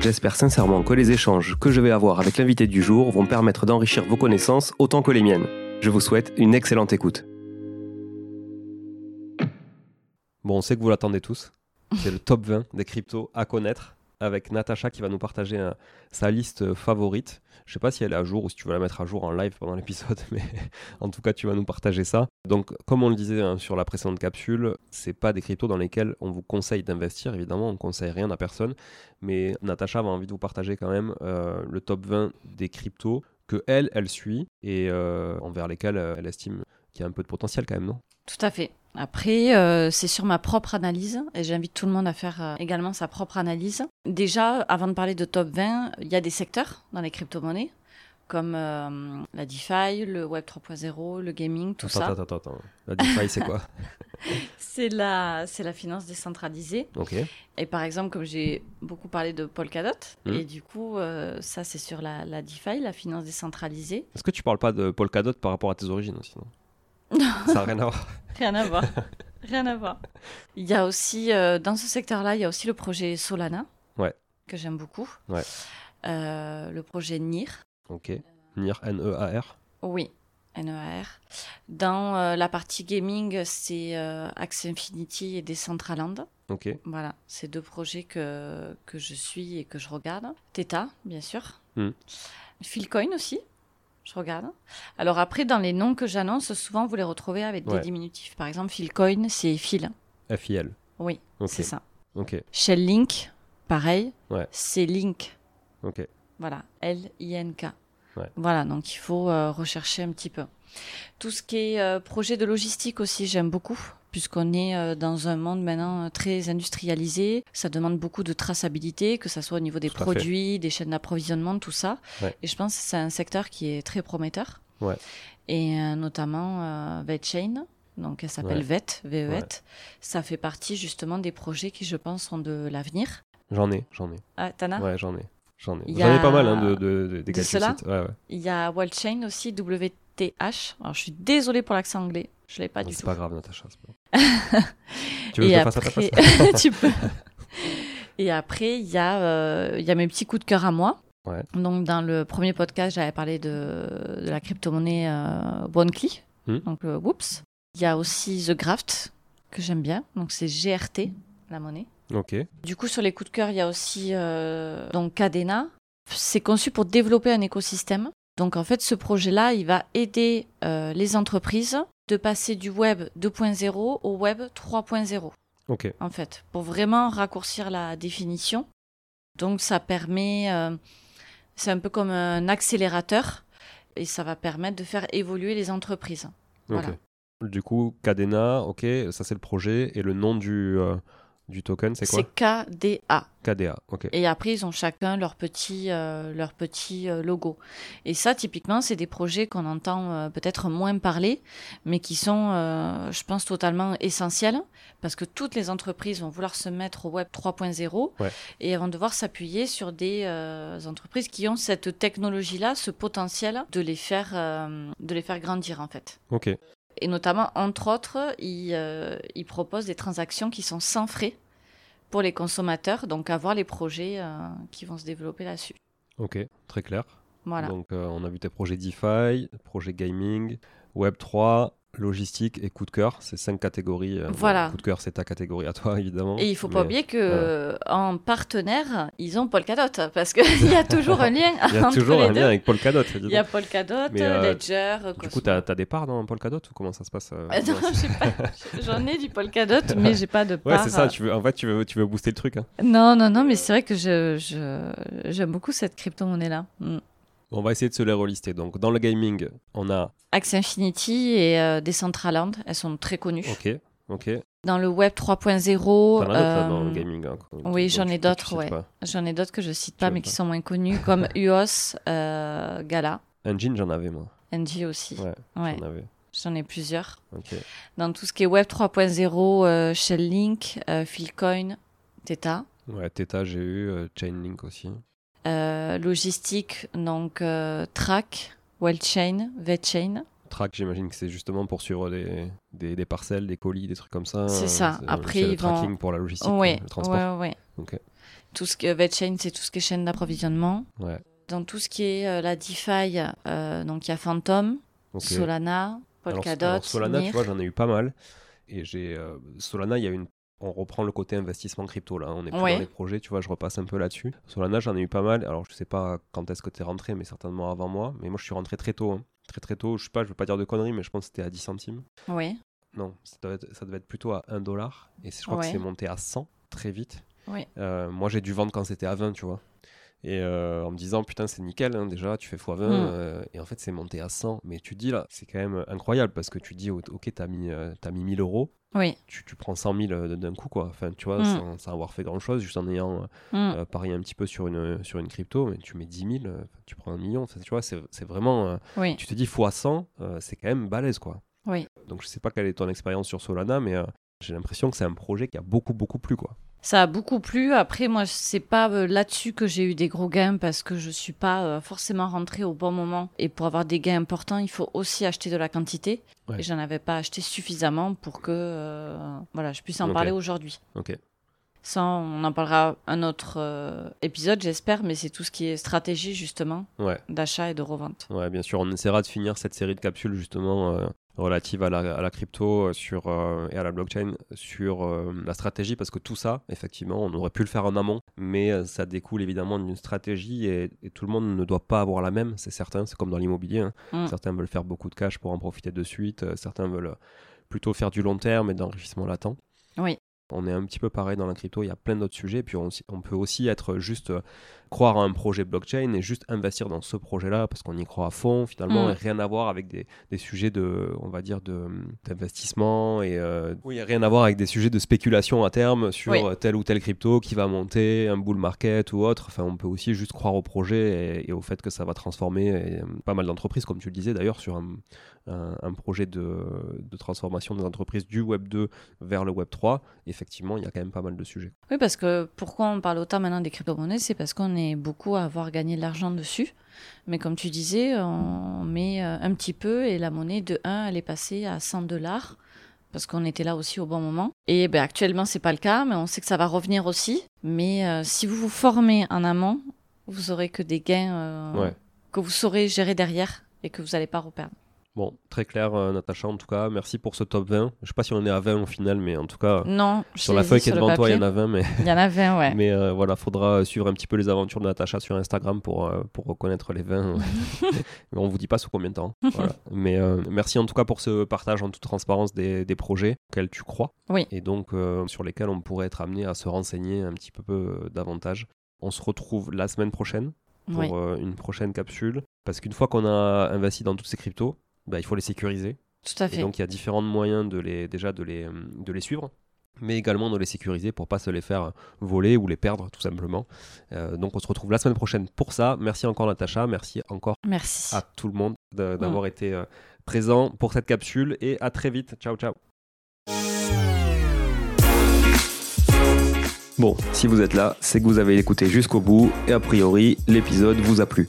J'espère sincèrement que les échanges que je vais avoir avec l'invité du jour vont permettre d'enrichir vos connaissances autant que les miennes. Je vous souhaite une excellente écoute. Bon, on sait que vous l'attendez tous. C'est le top 20 des cryptos à connaître avec Natacha qui va nous partager euh, sa liste favorite. Je sais pas si elle est à jour ou si tu vas la mettre à jour en live pendant l'épisode, mais en tout cas, tu vas nous partager ça. Donc, comme on le disait hein, sur la précédente capsule, c'est pas des cryptos dans lesquels on vous conseille d'investir. Évidemment, on conseille rien à personne, mais Natacha avait envie de vous partager quand même euh, le top 20 des cryptos que elle, elle suit et euh, envers lesquels elle estime qu'il y a un peu de potentiel quand même, non? Tout à fait. Après, euh, c'est sur ma propre analyse et j'invite tout le monde à faire euh, également sa propre analyse. Déjà, avant de parler de top 20, il y a des secteurs dans les crypto-monnaies comme euh, la DeFi, le Web 3.0, le gaming, tout ça. Attends, attends, attends. La DeFi, c'est quoi? C'est la, c'est la finance décentralisée. Et par exemple, comme j'ai beaucoup parlé de Polkadot, Mhm. et du coup, euh, ça c'est sur la, la DeFi, la finance décentralisée. Est-ce que tu parles pas de Polkadot par rapport à tes origines aussi non? Ça n'a rien à voir. Rien à voir. Rien à voir. Il y a aussi, euh, dans ce secteur-là, il y a aussi le projet Solana. Ouais. Que j'aime beaucoup. Ouais. Euh, le projet NIR. Ok. NIR, N-E-A-R. Oui, NEAR. Dans euh, la partie gaming, c'est Axie Infinity et Decentraland. Ok. Voilà, c'est deux projets que, que je suis et que je regarde. Theta, bien sûr. Hmm. Philcoin aussi, je regarde. Alors après, dans les noms que j'annonce, souvent vous les retrouvez avec Ouais. des diminutifs. Par exemple, Philcoin, c'est Phil. F-I-L. Oui, Ok. c'est ça. Ok. Shell Link, pareil, Ouais. c'est Link. Ok. Voilà, L-I-N-K. Ouais. Voilà, donc il faut euh, rechercher un petit peu. Tout ce qui est euh, projet de logistique aussi, j'aime beaucoup, puisqu'on est euh, dans un monde maintenant euh, très industrialisé. Ça demande beaucoup de traçabilité, que ce soit au niveau des Tout produits, des chaînes d'approvisionnement, tout ça. Ouais. Et je pense que c'est un secteur qui est très prometteur. Ouais. Et euh, notamment euh, VetChain. Donc elle s'appelle Ouais. VET, VET. Ça fait partie justement des projets qui, je pense, sont de l'avenir. J'en ai, j'en ai. Ah, t'en as? Ouais, j'en ai. J'en ai. J'en ai pas mal hein, de, de, de, des de quelques cela. Il y a Wallchain aussi, WTH. Alors, je suis désolée pour l'accent anglais. Je l'ai pas du C'est tout. pas grave, Natacha. c'est pas grave. Tu veux que Et je fasse à ta place? après... tu peux. Et après, il y, a, euh, y a mes petits coups de cœur à moi. Ouais. Donc, dans le premier podcast, j'avais parlé de, de la crypto-monnaie euh. Hmm. Donc, le Whoops. Il y a aussi The Graft, que j'aime bien. Donc, c'est GRT, la monnaie. Ok. Du coup, sur les coups de cœur, il y a aussi euh, donc Cadena. C'est conçu pour développer un écosystème. Donc, en fait, ce projet-là, il va aider euh, les entreprises de passer du web 2.0 au web 3.0, Ok. en fait, pour vraiment raccourcir la définition. Donc, ça permet, euh, c'est un peu comme un accélérateur et ça va permettre de faire évoluer les entreprises. Voilà. Ok. Du coup, Cadena, ok, ça c'est le projet. Et le nom du, euh, du token, c'est quoi C'est KDA. KDA. Ok. Et après, ils ont chacun leur petit, euh, leur petit euh, logo. Et ça, typiquement, c'est des projets qu'on entend euh, peut-être moins parler, mais qui sont, euh, je pense, totalement essentiels, parce que toutes les entreprises vont vouloir se mettre au Web 3.0 Ouais. et elles vont devoir s'appuyer sur des entreprises qui ont cette technologie-là, ce potentiel de les faire, de les faire grandir, en fait. Ok. Et notamment, entre autres, ils, euh, ils proposent des transactions qui sont sans frais pour les consommateurs, donc avoir les projets euh, qui vont se développer là-dessus. Ok. Très clair. Voilà. Donc, euh, on a vu tes projets DeFi, projet gaming, Web3, logistique et coup de cœur. C'est cinq catégories. euh, bon, Voilà. coup de cœur, c'est ta catégorie à toi, évidemment. Et il faut Mais pas oublier que en partenaire, ils ont Polkadot, parce qu'il y a toujours un lien Il y a toujours un lien avec Polkadot. Il y a Polkadot, Mais, euh, Ledger, Du coup, tu as, des parts dans Polkadot ou comment ça se passe euh, Euh, non, ouais, j'en ai du Polkadot, mais j'ai pas de Ouais, part. c'est ça. Tu veux, en fait, tu veux, tu veux booster le truc. hein. Non, non, non, mais c'est vrai que je, je- j'aime beaucoup cette crypto-monnaie-là. Mm. On va essayer de se les relister. Donc, dans le gaming, on a. Axie Infinity et euh, Decentraland, elles sont très connues. Ok, Ok. Dans le web 3.0. T'en as d'autres là, euh, dans le gaming. hein, oui, j'en ai d'autres, ouais. J'en ai d'autres que je cite pas, mais pas. qui sont moins connus, comme UOS, euh, Gala, Engine, j'en avais moi. NG aussi. Ouais, Ouais, j'en avais. j'en ai plusieurs. Ok. Dans tout ce qui est web 3.0, euh, Shell-Link, euh, Philcoin, Theta. Ouais, Theta, j'ai eu. euh, Chainlink aussi. Euh, logistique, donc euh, Track, Wellchain, VetChain. Track, j'imagine que c'est justement pour suivre des, des, des parcelles, des colis, des trucs comme ça. C'est ça. C'est- Après, c'est le ils vont- tracking pour la logistique, Oui, le transport. ouais, ouais. Ok. Tout ce que VetChain, c'est tout ce qui est chaîne d'approvisionnement. Ouais. Dans tout ce qui est euh, la DeFi, euh, donc il y a Phantom. Solana, Alors, Polkadot, alors, Solana, NIR. tu vois, j'en ai eu pas mal. Et j'ai euh, Solana, il y a une. On reprend le côté investissement crypto là, on est plus Ouais. dans les projets, tu vois, je repasse un peu là-dessus. Solana, j'en ai eu pas mal. Alors, je sais pas quand est-ce que tu es rentré, mais certainement avant moi. Mais moi, je suis rentré très tôt. hein. Très très tôt, je sais pas, je veux pas dire de conneries, mais je pense que c'était à 10 centimes. Oui, Non, ça devait être, ça devait être plutôt à 1 dollar. Et je crois Ouais. que c'est monté à 100 très vite. Euh, moi, j'ai dû vendre quand c'était à 20, tu vois. Et euh, en me disant, putain, c'est nickel, hein, déjà, tu fais x20. Mm. euh, et en fait, c'est monté à 100. Mais tu te dis, là, c'est quand même incroyable parce que tu te dis, ok, t'as mis, t'as mis 1000 euros, oui. tu, tu prends 100 000 euh, d'un coup, quoi. Enfin, tu vois, Mm. sans, sans avoir fait grand chose, juste en ayant Mm. euh, parié un petit peu sur une, sur une crypto, mais tu mets 10 000, euh, tu prends un million. Tu vois, c'est c'est vraiment. euh, oui, tu te dis, x 100, euh, c'est quand même balèze, quoi. oui. Donc, je sais pas quelle est ton expérience sur Solana, mais euh, j'ai l'impression que c'est un projet qui a beaucoup, beaucoup plu, quoi. Ça a beaucoup plu. Après, moi, c'est pas euh, là-dessus que j'ai eu des gros gains parce que je suis pas euh, forcément rentrée au bon moment. Et pour avoir des gains importants, il faut aussi acheter de la quantité. Ouais. Et j'en avais pas acheté suffisamment pour que euh, voilà, je puisse en parler aujourd'hui. Ok. Ça, on en parlera un autre euh, épisode, j'espère, mais c'est tout ce qui est stratégie, justement, Ouais. d'achat et de revente. Ouais, bien sûr, on essaiera de finir cette série de capsules justement euh, relatives à la, à la crypto euh, sur, euh, et à la blockchain sur euh, la stratégie parce que tout ça, effectivement, on aurait pu le faire en amont, mais ça découle évidemment d'une stratégie et, et tout le monde ne doit pas avoir la même, c'est certain, c'est comme dans l'immobilier. hein. Mm. Certains veulent faire beaucoup de cash pour en profiter de suite, certains veulent plutôt faire du long terme et d'enrichissement latent. Oui. On est un petit peu pareil dans la crypto, il y a plein d'autres sujets, puis on, on peut aussi être juste euh, croire à un projet blockchain et juste investir dans ce projet-là parce qu'on y croit à fond finalement Mm. et rien à voir avec des, des sujets de, on va dire, d'investissement et euh, oui, rien à voir avec des sujets de spéculation à terme sur Oui. euh, telle ou telle crypto qui va monter, un bull market ou autre. Enfin, on peut aussi juste croire au projet et, et au fait que ça va transformer et, euh, pas mal d'entreprises, comme tu le disais d'ailleurs, sur un, un- un projet de, de transformation des entreprises du Web 2 vers le Web 3. Effectivement, il y a quand même pas mal de sujets. Oui, parce que pourquoi on parle autant maintenant des crypto-monnaies C'est parce qu'on est beaucoup à avoir gagné de l'argent dessus. Mais comme tu disais, on met euh, un petit peu et la monnaie de 1, elle est passée à 100 dollars parce qu'on était là aussi au bon moment. Et ben, actuellement, c'est pas le cas, mais on sait que ça va revenir aussi. Mais euh, si vous vous formez en amont, vous aurez que des gains euh, Ouais. que vous saurez gérer derrière et que vous n'allez pas reperdre. Bon, très clair, euh, Natacha, en tout cas. Merci pour ce top 20. Je sais pas si on est à 20 au final, mais en tout cas, Non, sur la feuille qui est devant toi, il y en a 20, mais, Il y en a 20, ouais. mais euh, voilà, faudra suivre un petit peu les aventures de Natacha sur Instagram pour, euh, pour reconnaître les 20. mais on vous dit pas sous combien de temps. Voilà. mais euh, merci en tout cas pour ce partage en toute transparence des, des projets auxquels tu crois. Oui. Et donc, sur lesquels on pourrait être amené à se renseigner un petit peu davantage. On se retrouve la semaine prochaine pour Oui. une prochaine capsule. Parce qu'une fois qu'on a investi dans toutes ces cryptos, bah, il faut les sécuriser. Tout à Et fait. donc il y a différents moyens de les, déjà de les, de les suivre, mais également de les sécuriser pour pas se les faire voler ou les perdre tout simplement. Euh, donc on se retrouve la semaine prochaine pour ça. Merci encore Natacha, merci encore Merci. à tout le monde de- d'avoir été euh, présent pour cette capsule et à très vite. Ciao ciao. Bon, si vous êtes là, c'est que vous avez écouté jusqu'au bout et a priori l'épisode vous a plu.